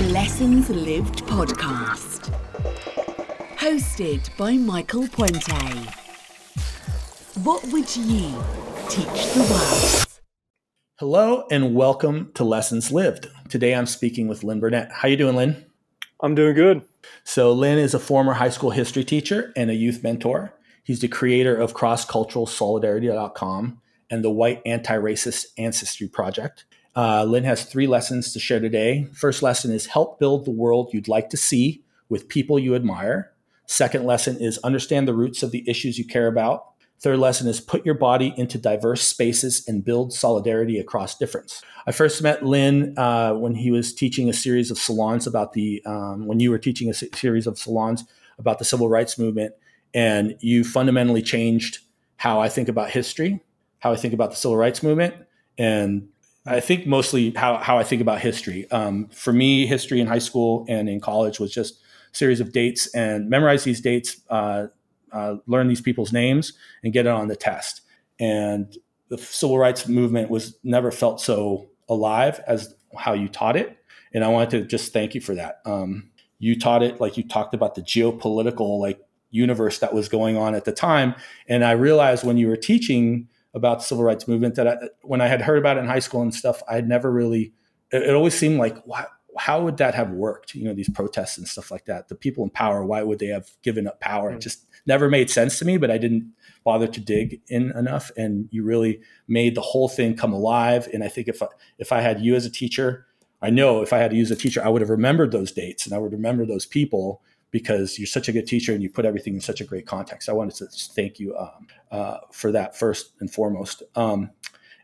the Lessons Lived podcast. Hosted by Michael Puente. What would you teach the world? Hello and welcome to Lessons Lived. Today I'm speaking with Lynn Burnett. How are you doing, Lynn? I'm doing good. So Lynn is a former high school history teacher and a youth mentor. He's the creator of crossculturalsolidarity.com and the White Anti-Racist Ancestry Project. Uh, Lynn has three lessons to share today. First lesson is help build the world you'd like to see with people you admire. Second lesson is understand the roots of the issues you care about. Third lesson is put your body into diverse spaces and build solidarity across difference. I first met Lynn uh, when he was teaching a series of salons about the, um, when you were teaching a series of salons about the civil rights movement. And you fundamentally changed how I think about history, how I think about the civil rights movement, and I think mostly how, how I think about history. Um, for me, history in high school and in college was just a series of dates and memorize these dates, uh, uh, learn these people's names, and get it on the test. And the civil rights movement was never felt so alive as how you taught it. And I wanted to just thank you for that. Um, you taught it like you talked about the geopolitical like universe that was going on at the time. And I realized when you were teaching about the civil rights movement that I, when I had heard about it in high school and stuff, I had never really. It, it always seemed like wow, how would that have worked? You know, these protests and stuff like that. The people in power, why would they have given up power? Mm. It just never made sense to me. But I didn't bother to dig in enough. And you really made the whole thing come alive. And I think if I, if I had you as a teacher, I know if I had to use a teacher, I would have remembered those dates and I would remember those people because you're such a good teacher and you put everything in such a great context. I wanted to thank you um, uh, for that first and foremost. Um,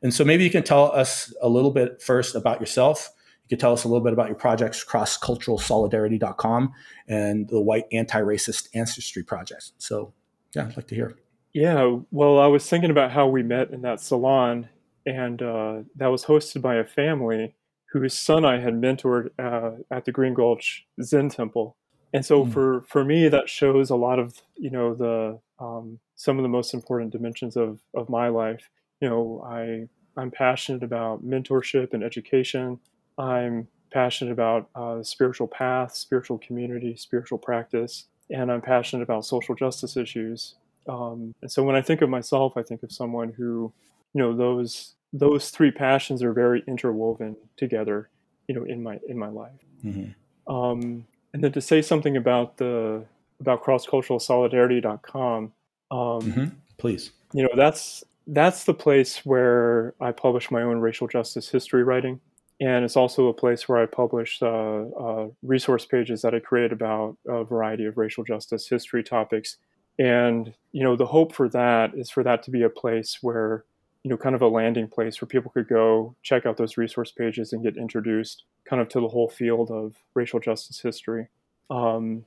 and so maybe you can tell us a little bit first about yourself. You could tell us a little bit about your projects, crossculturalsolidarity.com and the White Anti-Racist Ancestry Project. So yeah, I'd like to hear. Yeah, well, I was thinking about how we met in that salon, and uh, that was hosted by a family whose son I had mentored uh, at the Green Gulch Zen Temple and so mm. for for me that shows a lot of you know the um, some of the most important dimensions of of my life you know i i'm passionate about mentorship and education i'm passionate about uh, spiritual path spiritual community spiritual practice and i'm passionate about social justice issues um, and so when i think of myself i think of someone who you know those those three passions are very interwoven together you know in my in my life mm-hmm. um, and then to say something about the about crossculturalsolidarity.com um, mm-hmm. please. you know that's that's the place where i publish my own racial justice history writing. And it's also a place where i publish uh, uh, resource pages that i create about a variety of racial justice history topics. And you know the hope for that is for that to be a place where you know, kind of a landing place where people could go check out those resource pages and get introduced kind of to the whole field of racial justice history. Um,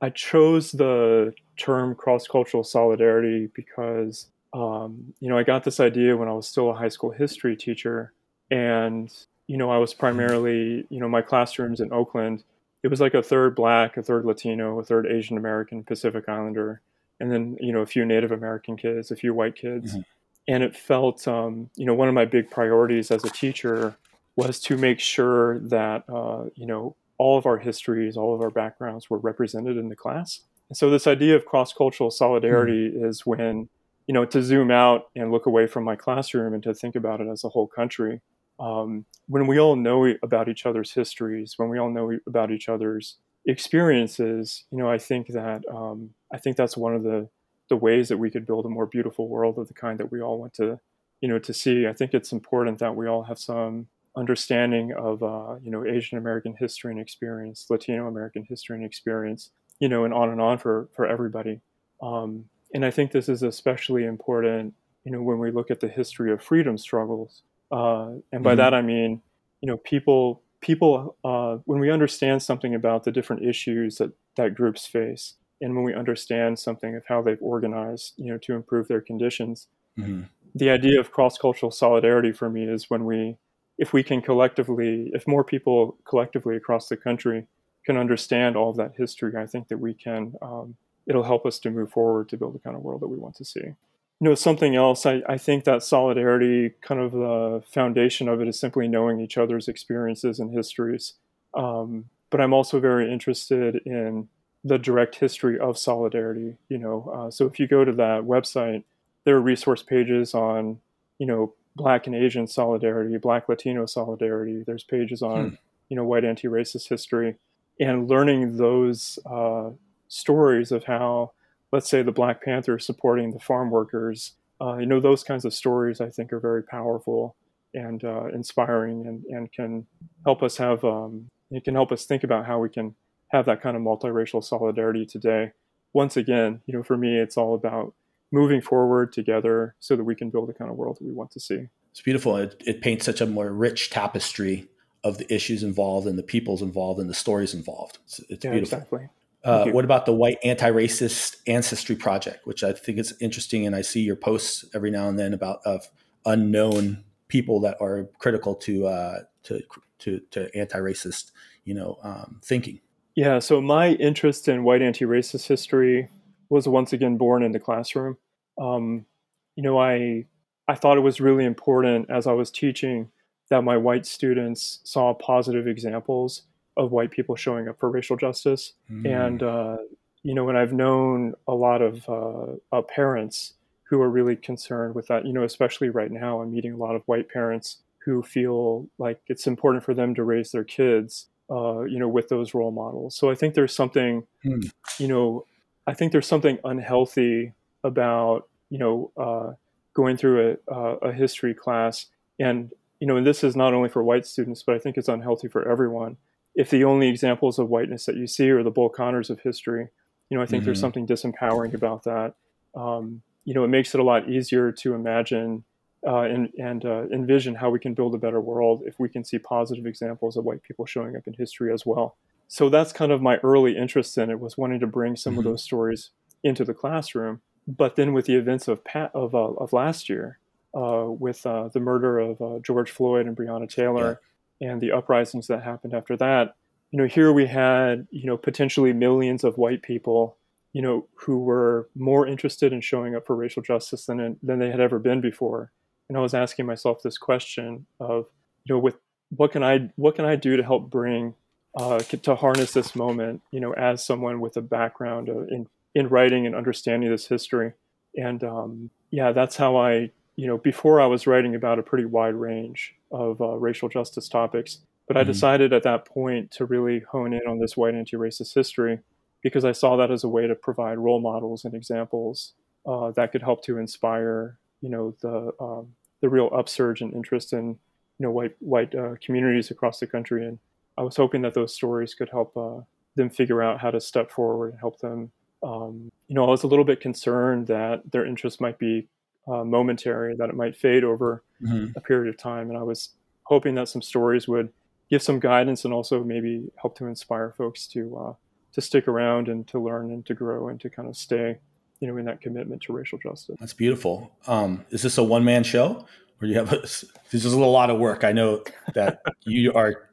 I chose the term cross cultural solidarity because, um, you know, I got this idea when I was still a high school history teacher. And, you know, I was primarily, you know, my classrooms in Oakland, it was like a third black, a third Latino, a third Asian American, Pacific Islander, and then, you know, a few Native American kids, a few white kids. Mm-hmm and it felt um, you know one of my big priorities as a teacher was to make sure that uh, you know all of our histories all of our backgrounds were represented in the class and so this idea of cross-cultural solidarity mm-hmm. is when you know to zoom out and look away from my classroom and to think about it as a whole country um, when we all know about each other's histories when we all know about each other's experiences you know i think that um, i think that's one of the the ways that we could build a more beautiful world of the kind that we all want to, you know, to see. I think it's important that we all have some understanding of, uh, you know, Asian American history and experience, Latino American history and experience, you know, and on and on for for everybody. Um, and I think this is especially important, you know, when we look at the history of freedom struggles. Uh, and by mm-hmm. that I mean, you know, people people uh, when we understand something about the different issues that that groups face and when we understand something of how they've organized, you know, to improve their conditions. Mm-hmm. The idea of cross-cultural solidarity for me is when we, if we can collectively, if more people collectively across the country can understand all of that history, I think that we can, um, it'll help us to move forward to build the kind of world that we want to see. You know, something else, I, I think that solidarity, kind of the foundation of it is simply knowing each other's experiences and histories. Um, but I'm also very interested in the direct history of solidarity. You know, uh, so if you go to that website, there are resource pages on, you know, Black and Asian solidarity, Black Latino solidarity. There's pages on, hmm. you know, white anti-racist history, and learning those uh, stories of how, let's say, the Black Panther supporting the farm workers. Uh, you know, those kinds of stories I think are very powerful and uh, inspiring, and, and can help us have um, it can help us think about how we can have that kind of multiracial solidarity today. Once again, you know, for me, it's all about moving forward together so that we can build the kind of world that we want to see. It's beautiful. It, it paints such a more rich tapestry of the issues involved and the peoples involved and the stories involved. It's, it's yeah, beautiful. Exactly. Uh, what about the White Anti-Racist Ancestry Project, which I think is interesting, and I see your posts every now and then about of unknown people that are critical to uh, to, to to anti-racist, you know, um, thinking. Yeah. So my interest in white anti-racist history was once again born in the classroom. Um, you know, I I thought it was really important as I was teaching that my white students saw positive examples of white people showing up for racial justice. Mm. And uh, you know, and I've known a lot of uh, uh, parents who are really concerned with that. You know, especially right now, I'm meeting a lot of white parents who feel like it's important for them to raise their kids, uh, you know, with those role models. So I think there's something, mm. you know, I think there's something unhealthy about you know uh, going through a, a history class, and you know, and this is not only for white students, but I think it's unhealthy for everyone. If the only examples of whiteness that you see are the Bull Connors of history, you know, I think mm-hmm. there's something disempowering about that. Um, you know, it makes it a lot easier to imagine uh, and, and uh, envision how we can build a better world if we can see positive examples of white people showing up in history as well so that's kind of my early interest in it was wanting to bring some mm-hmm. of those stories into the classroom. But then with the events of of, uh, of last year, uh, with uh, the murder of uh, George Floyd and Breonna Taylor, yeah. and the uprisings that happened after that, you know, here we had you know potentially millions of white people, you know, who were more interested in showing up for racial justice than than they had ever been before. And I was asking myself this question of, you know, with what can I what can I do to help bring uh, to harness this moment, you know, as someone with a background in in writing and understanding this history. And um, yeah, that's how I, you know, before I was writing about a pretty wide range of uh, racial justice topics, but I mm-hmm. decided at that point to really hone in on this white anti-racist history because I saw that as a way to provide role models and examples uh, that could help to inspire, you know, the um, the real upsurge in interest in, you know, white white uh, communities across the country and I was hoping that those stories could help uh, them figure out how to step forward and help them. Um, you know, I was a little bit concerned that their interest might be uh, momentary, that it might fade over mm-hmm. a period of time, and I was hoping that some stories would give some guidance and also maybe help to inspire folks to uh, to stick around and to learn and to grow and to kind of stay, you know, in that commitment to racial justice. That's beautiful. Um, is this a one man show? Or you have a, this is a lot of work. I know that you are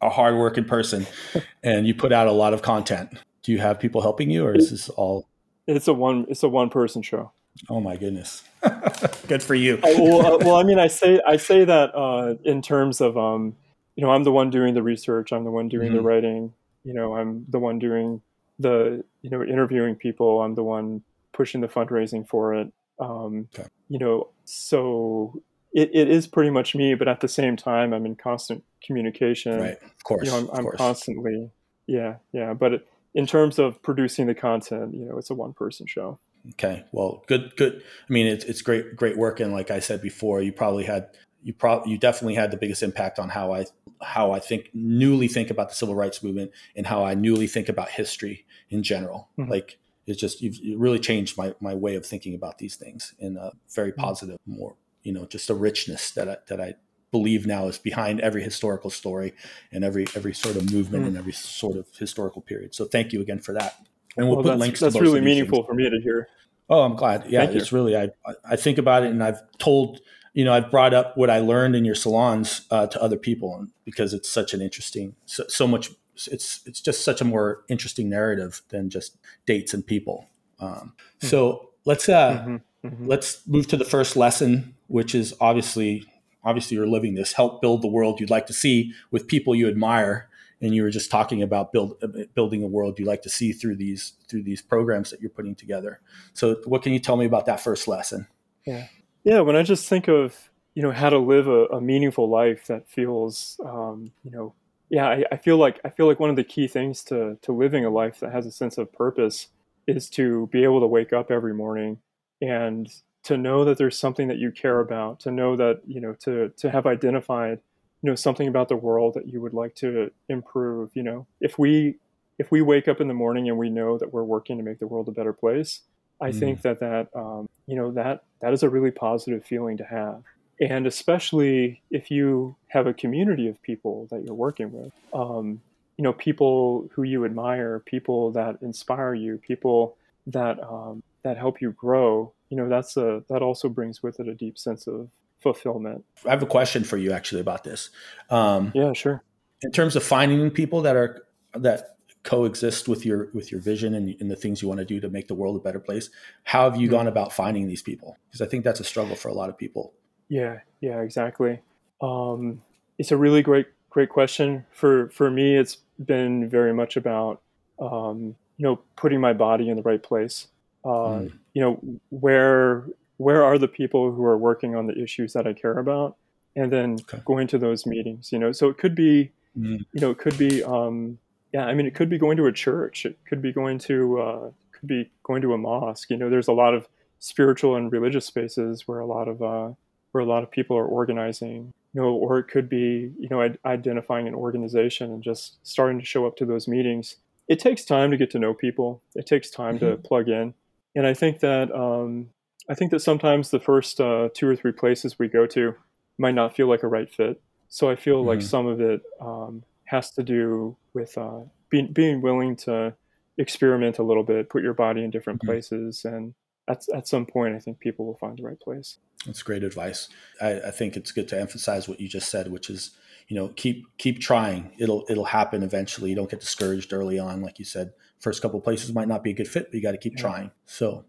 a hardworking person and you put out a lot of content. Do you have people helping you or is this all it's a one it's a one person show. Oh my goodness. Good for you. uh, well, uh, well, I mean I say I say that uh, in terms of um, you know, I'm the one doing the research, I'm the one doing mm-hmm. the writing, you know, I'm the one doing the, you know, interviewing people, I'm the one pushing the fundraising for it. Um, okay. you know, so it, it is pretty much me, but at the same time, I'm in constant communication. Right. Of course. You know, I'm, I'm course. constantly, yeah, yeah. But in terms of producing the content, you know, it's a one person show. Okay. Well, good, good. I mean, it's, it's great, great work. And like I said before, you probably had, you probably, you definitely had the biggest impact on how I, how I think newly think about the civil rights movement and how I newly think about history in general. Mm-hmm. Like it's just, you've you really changed my, my way of thinking about these things in a very mm-hmm. positive, more, you know, just a richness that I, that I believe now is behind every historical story and every every sort of movement mm. and every sort of historical period. So thank you again for that. And we'll, well put that's, links. That's really meaningful for me to hear. Oh, I'm glad. Yeah, thank it's you. really I I think about it and I've told you know I've brought up what I learned in your salons uh, to other people because it's such an interesting so, so, much it's it's just such a more interesting narrative than just dates and people. Um, mm-hmm. So let's uh, mm-hmm. Mm-hmm. let's move to the first lesson, which is obviously obviously you're living this help build the world you'd like to see with people you admire and you were just talking about build, building a world you like to see through these through these programs that you're putting together. So, what can you tell me about that first lesson? Yeah, yeah. When I just think of you know how to live a, a meaningful life that feels um, you know yeah I, I, feel like I feel like one of the key things to to living a life that has a sense of purpose is to be able to wake up every morning and to know that there's something that you care about to know that you know to to have identified you know something about the world that you would like to improve you know if we if we wake up in the morning and we know that we're working to make the world a better place i mm. think that that um, you know that that is a really positive feeling to have and especially if you have a community of people that you're working with um, you know people who you admire people that inspire you people that um, that help you grow you know that's a that also brings with it a deep sense of fulfillment. I have a question for you actually about this. Um, yeah, sure. In terms of finding people that are that coexist with your with your vision and, and the things you want to do to make the world a better place, how have you mm-hmm. gone about finding these people? Because I think that's a struggle for a lot of people. Yeah, yeah, exactly. Um, it's a really great great question. For for me, it's been very much about um, you know putting my body in the right place. Uh, mm. You know where where are the people who are working on the issues that I care about, and then okay. going to those meetings. You know, so it could be, mm. you know, it could be, um, yeah, I mean, it could be going to a church. It could be going to, uh, could be going to a mosque. You know, there's a lot of spiritual and religious spaces where a lot of uh, where a lot of people are organizing. You know, or it could be, you know, identifying an organization and just starting to show up to those meetings. It takes time to get to know people. It takes time mm-hmm. to plug in, and I think that um, I think that sometimes the first uh, two or three places we go to might not feel like a right fit. So I feel mm-hmm. like some of it um, has to do with uh, being being willing to experiment a little bit, put your body in different mm-hmm. places, and at at some point, I think people will find the right place. That's great advice. I, I think it's good to emphasize what you just said, which is you know keep keep trying. It'll it'll happen eventually. You don't get discouraged early on, like you said. First couple places might not be a good fit, but you got to keep yeah. trying. So,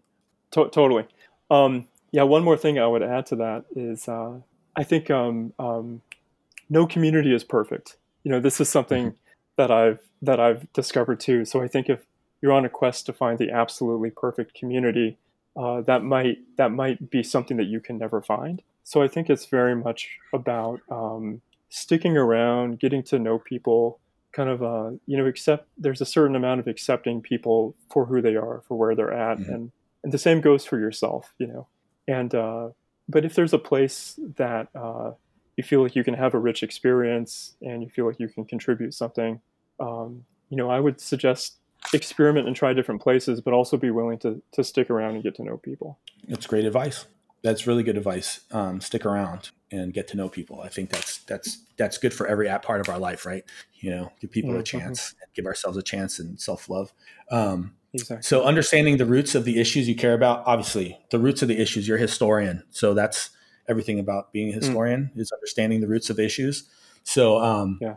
to- totally. Um, yeah, one more thing I would add to that is uh, I think um, um, no community is perfect. You know, this is something mm-hmm. that I've that I've discovered too. So I think if you're on a quest to find the absolutely perfect community, uh, that might that might be something that you can never find. So I think it's very much about um, sticking around, getting to know people, kind of uh, you know, accept. There's a certain amount of accepting people for who they are, for where they're at, mm-hmm. and and the same goes for yourself you know and uh, but if there's a place that uh, you feel like you can have a rich experience and you feel like you can contribute something um, you know i would suggest experiment and try different places but also be willing to to stick around and get to know people that's great advice that's really good advice um, stick around and get to know people i think that's that's that's good for every part of our life right you know give people mm-hmm. a chance give ourselves a chance and self-love um, Exactly. So understanding the roots of the issues you care about, obviously the roots of the issues, you're a historian. So that's everything about being a mm. historian mm. is understanding the roots of issues. So um, yeah.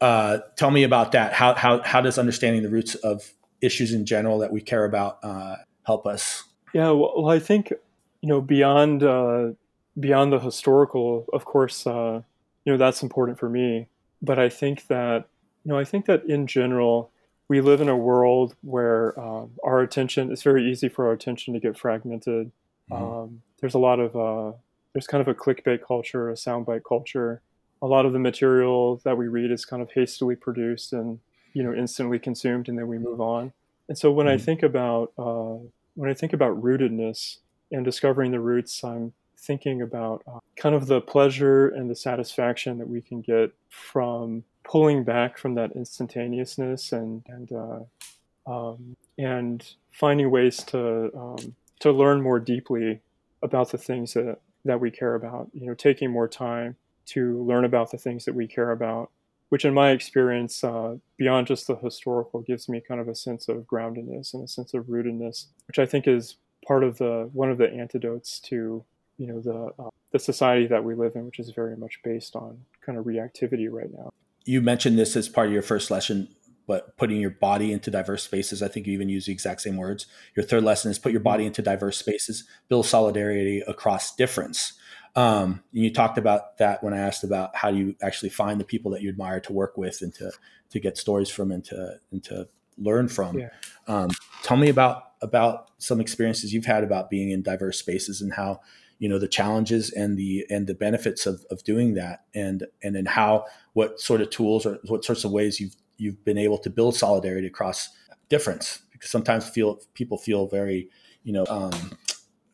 uh, tell me about that. How, how, how does understanding the roots of issues in general that we care about uh, help us? Yeah, well, I think, you know, beyond, uh, beyond the historical, of course, uh, you know, that's important for me. But I think that, you know, I think that in general, we live in a world where um, our attention it's very easy for our attention to get fragmented mm-hmm. um, there's a lot of uh, there's kind of a clickbait culture a soundbite culture a lot of the material that we read is kind of hastily produced and you know instantly consumed and then we move on and so when mm-hmm. i think about uh, when i think about rootedness and discovering the roots i'm thinking about uh, kind of the pleasure and the satisfaction that we can get from pulling back from that instantaneousness and and uh, um, and finding ways to um, to learn more deeply about the things that that we care about. You know, taking more time to learn about the things that we care about, which in my experience, uh, beyond just the historical, gives me kind of a sense of groundedness and a sense of rootedness, which I think is part of the one of the antidotes to you know the uh, the society that we live in, which is very much based on kind of reactivity right now you mentioned this as part of your first lesson, but putting your body into diverse spaces. I think you even use the exact same words. Your third lesson is put your body into diverse spaces, build solidarity across difference. Um, you talked about that when I asked about how do you actually find the people that you admire to work with and to to get stories from and to and to learn from. Yeah. Um, tell me about about some experiences you've had about being in diverse spaces and how you know the challenges and the and the benefits of, of doing that. And and then how what sort of tools or what sorts of ways you've you've been able to build solidarity across difference. Because sometimes feel people feel very you know um,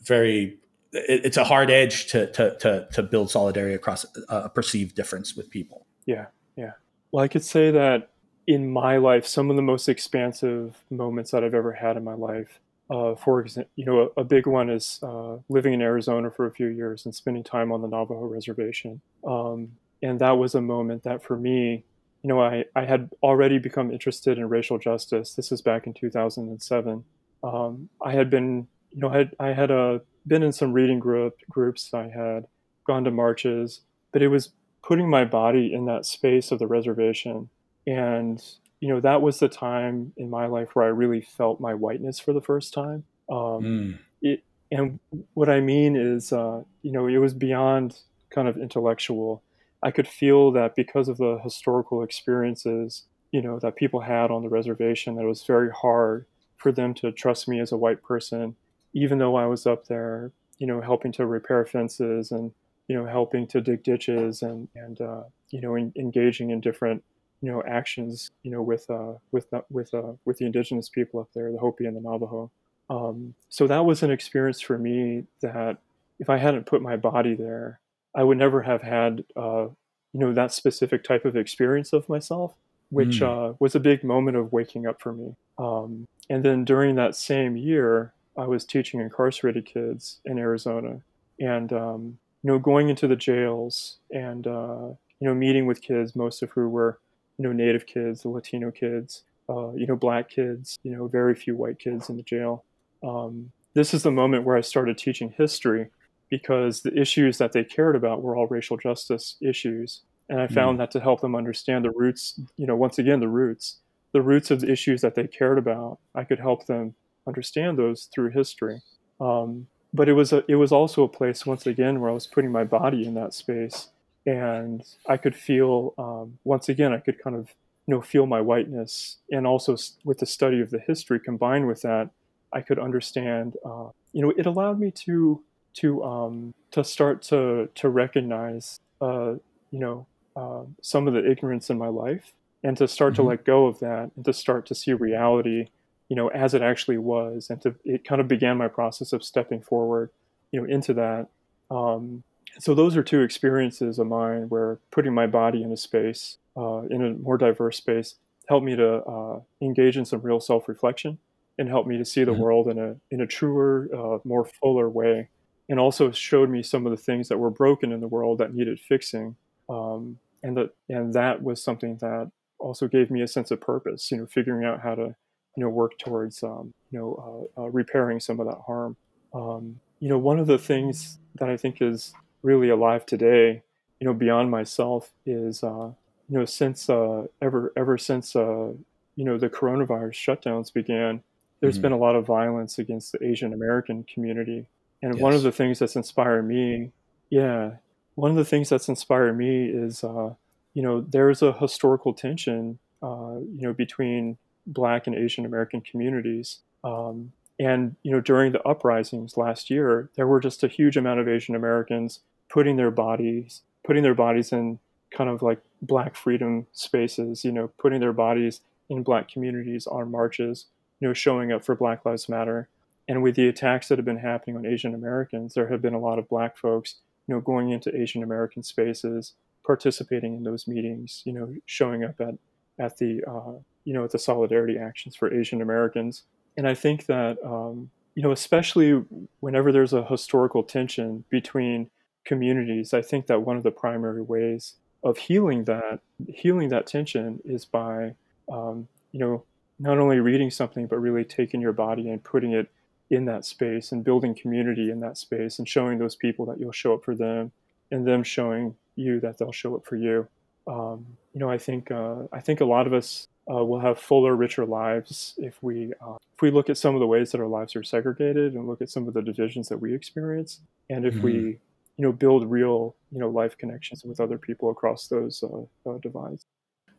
very it, it's a hard edge to, to to to build solidarity across a perceived difference with people. Yeah yeah. Well i could say that in my life some of the most expansive moments that i've ever had in my life uh, for example, you know, a, a big one is uh, living in Arizona for a few years and spending time on the Navajo reservation. Um, and that was a moment that for me, you know, I, I had already become interested in racial justice. This is back in 2007. Um, I had been, you know, I had, I had uh, been in some reading group groups. I had gone to marches, but it was putting my body in that space of the reservation and you know, that was the time in my life where I really felt my whiteness for the first time. Um, mm. it, and what I mean is, uh, you know, it was beyond kind of intellectual. I could feel that because of the historical experiences, you know, that people had on the reservation, that it was very hard for them to trust me as a white person, even though I was up there, you know, helping to repair fences and, you know, helping to dig ditches and, and uh, you know, in, engaging in different you know actions you know with uh, with with uh, with the indigenous people up there, the Hopi and the Navajo. Um, so that was an experience for me that if I hadn't put my body there, I would never have had uh, you know that specific type of experience of myself, which mm. uh, was a big moment of waking up for me. Um, and then during that same year, I was teaching incarcerated kids in Arizona, and um, you know going into the jails and uh, you know meeting with kids, most of who were you know, Native kids, the Latino kids, uh, you know, black kids, you know, very few white kids in the jail. Um, this is the moment where I started teaching history because the issues that they cared about were all racial justice issues. And I found mm. that to help them understand the roots, you know, once again, the roots, the roots of the issues that they cared about, I could help them understand those through history. Um, but it was a, it was also a place once again where I was putting my body in that space and I could feel um, once again I could kind of you know feel my whiteness, and also with the study of the history combined with that, I could understand. Uh, you know, it allowed me to to um, to start to to recognize uh, you know uh, some of the ignorance in my life, and to start mm-hmm. to let go of that, and to start to see reality, you know, as it actually was, and to it kind of began my process of stepping forward, you know, into that. Um, so those are two experiences of mine where putting my body in a space, uh, in a more diverse space, helped me to uh, engage in some real self-reflection and helped me to see the mm-hmm. world in a in a truer, uh, more fuller way, and also showed me some of the things that were broken in the world that needed fixing. Um, and that and that was something that also gave me a sense of purpose. You know, figuring out how to you know work towards um, you know uh, uh, repairing some of that harm. Um, you know, one of the things that I think is really alive today, you know, beyond myself is, uh, you know, since uh, ever ever since uh, you know the coronavirus shutdowns began, there's mm-hmm. been a lot of violence against the Asian American community, and yes. one of the things that's inspired me, yeah, one of the things that's inspired me is, uh, you know, there's a historical tension, uh, you know, between Black and Asian American communities. Um, and you know, during the uprisings last year, there were just a huge amount of Asian Americans putting their bodies putting their bodies in kind of like black freedom spaces you know putting their bodies in black communities on marches you know showing up for black lives matter. And with the attacks that have been happening on asian americans there have been a lot of black folks you know going into asian american spaces participating in those meetings you know showing up at at the uh, you know at the solidarity actions for asian americans. And i think that um, you know especially whenever there's a historical tension between communities, I think that one of the primary ways of healing that healing that tension is by um, you know not only reading something but really taking your body and putting it in that space and building community in that space and showing those people that you'll show up for them and them showing you that they'll show up for you. Um, you know, I think uh, I think a lot of us uh, will have fuller, richer lives if we uh, if we look at some of the ways that our lives are segregated and look at some of the divisions that we experience, and if mm-hmm. we you know build real you know life connections with other people across those uh, uh, divides.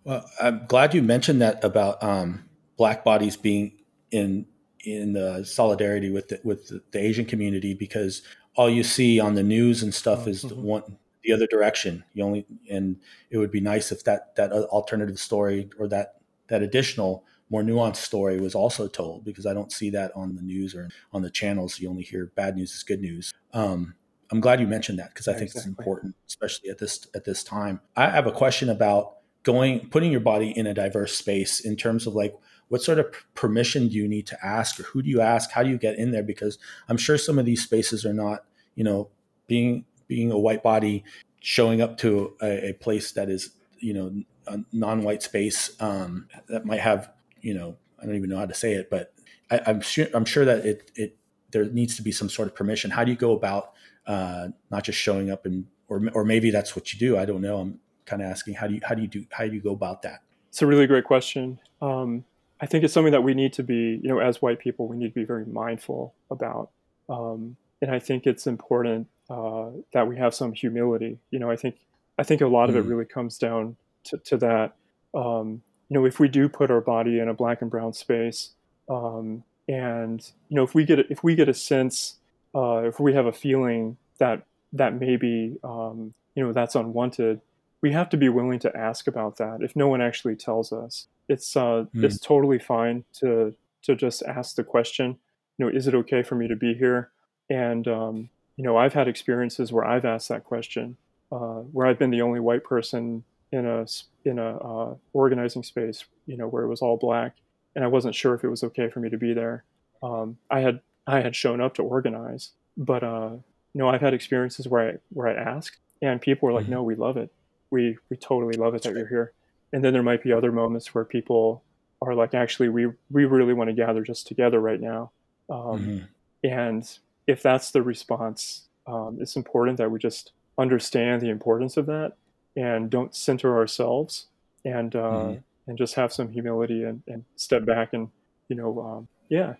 Well, I'm glad you mentioned that about um, black bodies being in in uh, solidarity with the, with the Asian community because all you see on the news and stuff mm-hmm. is one the other direction. You only and it would be nice if that that alternative story or that that additional more nuanced story was also told because I don't see that on the news or on the channels. You only hear bad news is good news. Um, I'm glad you mentioned that because I think exactly. it's important, especially at this at this time. I have a question about going putting your body in a diverse space in terms of like what sort of permission do you need to ask or who do you ask how do you get in there because i'm sure some of these spaces are not you know being being a white body showing up to a, a place that is you know a non-white space um, that might have you know i don't even know how to say it but I, am sure i'm sure that it it there needs to be some sort of permission how do you go about uh, not just showing up and or, or maybe that's what you do i don't know i'm kind of asking how do you how do you do how do you go about that? It's a really great question. Um, I think it's something that we need to be, you know, as white people, we need to be very mindful about. Um, and I think it's important uh, that we have some humility. You know, I think I think a lot of mm. it really comes down to, to that. Um, you know, if we do put our body in a black and brown space, um, and you know, if we get if we get a sense, uh, if we have a feeling that that maybe um, you know that's unwanted, we have to be willing to ask about that if no one actually tells us. It's uh, mm. it's totally fine to to just ask the question you know is it okay for me to be here? And um, you know i've had experiences where i've asked that question uh, where i've been the only white person in a in a uh, organizing space you know where it was all black and i wasn't sure if it was okay for me to be there. Um, i had i had shown up to organize but uh, know i've had experiences where i where i asked and people were like mm. no we love it we we totally love it that you're here. And then there might be other moments where people are like, actually, we we really want to gather just together right now. Um, mm-hmm. And if that's the response, um, it's important that we just understand the importance of that and don't center ourselves and uh, mm-hmm. and just have some humility and, and step back and you know um, yeah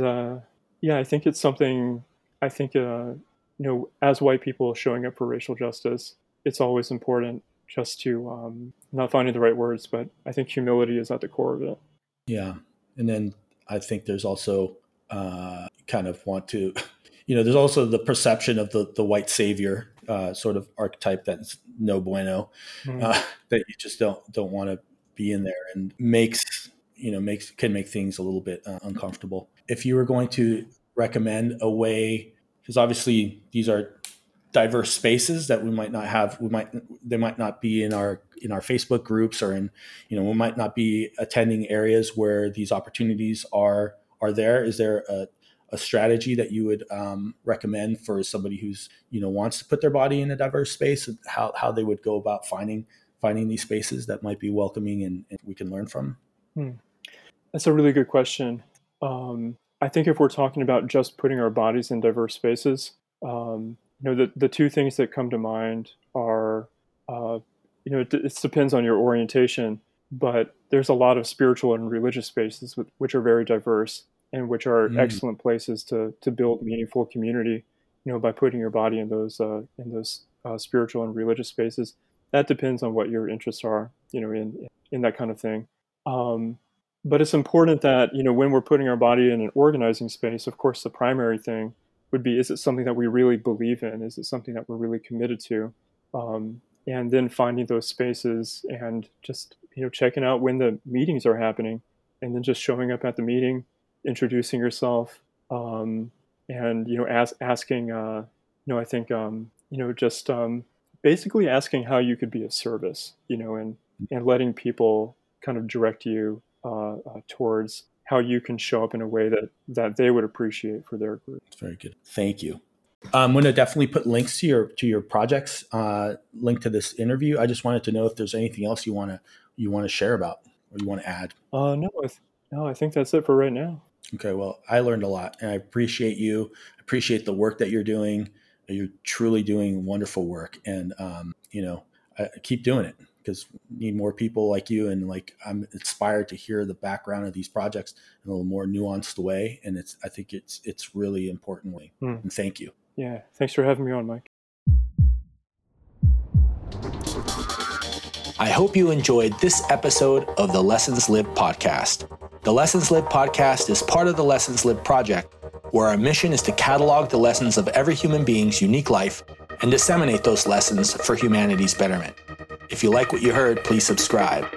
uh yeah I think it's something I think uh, you know as white people showing up for racial justice it's always important just to um, not finding the right words, but I think humility is at the core of it. Yeah, and then I think there's also uh, kind of want to, you know, there's also the perception of the the white savior uh, sort of archetype that's no bueno, mm. uh, that you just don't don't want to be in there, and makes you know makes can make things a little bit uh, uncomfortable. If you were going to recommend a way, because obviously these are diverse spaces that we might not have we might they might not be in our in our facebook groups or in you know we might not be attending areas where these opportunities are are there is there a, a strategy that you would um, recommend for somebody who's you know wants to put their body in a diverse space how, how they would go about finding finding these spaces that might be welcoming and, and we can learn from hmm. That's a really good question. Um, i think if we're talking about just putting our bodies in diverse spaces um, you know the, the two things that come to mind are uh, you know it, it, depends on your orientation but there's a lot of spiritual and religious spaces which are very diverse and which are mm. excellent places to to build meaningful community you know by putting your body in those uh, in those uh, spiritual and religious spaces. That depends on what your interests are you know in in that kind of thing. Um, but it's important that you know when we're putting our body in an organizing space of course the primary thing would be is it something that we really believe in? Is it something that we're really committed to? Um, and then finding those spaces and just you know checking out when the meetings are happening and then just showing up at the meeting introducing yourself um, and you know as, asking uh, you know i think um, you know just um, basically asking how you could be of service you know and and letting people kind of direct you uh, uh, towards how you can show up in a way that that they would appreciate for their group. Very good. Thank you. I'm going to definitely put links to your to your projects, uh, link to this interview. I just wanted to know if there's anything else you want to you want to share about or you want to add. Uh, no, I th- no, I think that's it for right now. Okay, well, I learned a lot, and I appreciate you. I appreciate the work that you're doing. You're truly doing wonderful work, and um, you know, I, keep doing it because need more people like you and like I'm inspired to hear the background of these projects in a little more nuanced way and it's I think it's it's really important way. Mm. And thank you. Yeah, thanks for having me on, Mike. I hope you enjoyed this episode of the Lessons Lived podcast. The Lessons Lived podcast is part of the Lessons Lived project, where our mission is to catalog the lessons of every human being's unique life and disseminate those lessons for humanity's betterment. If you like what you heard, please subscribe.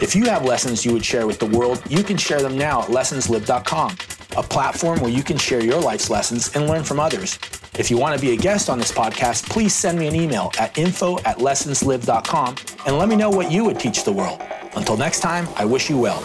If you have lessons you would share with the world, you can share them now at lessonslived.com, a platform where you can share your life's lessons and learn from others. If you want to be a guest on this podcast, please send me an email at info at lessonslived.com and let me know what you would teach the world. Until next time, I wish you well.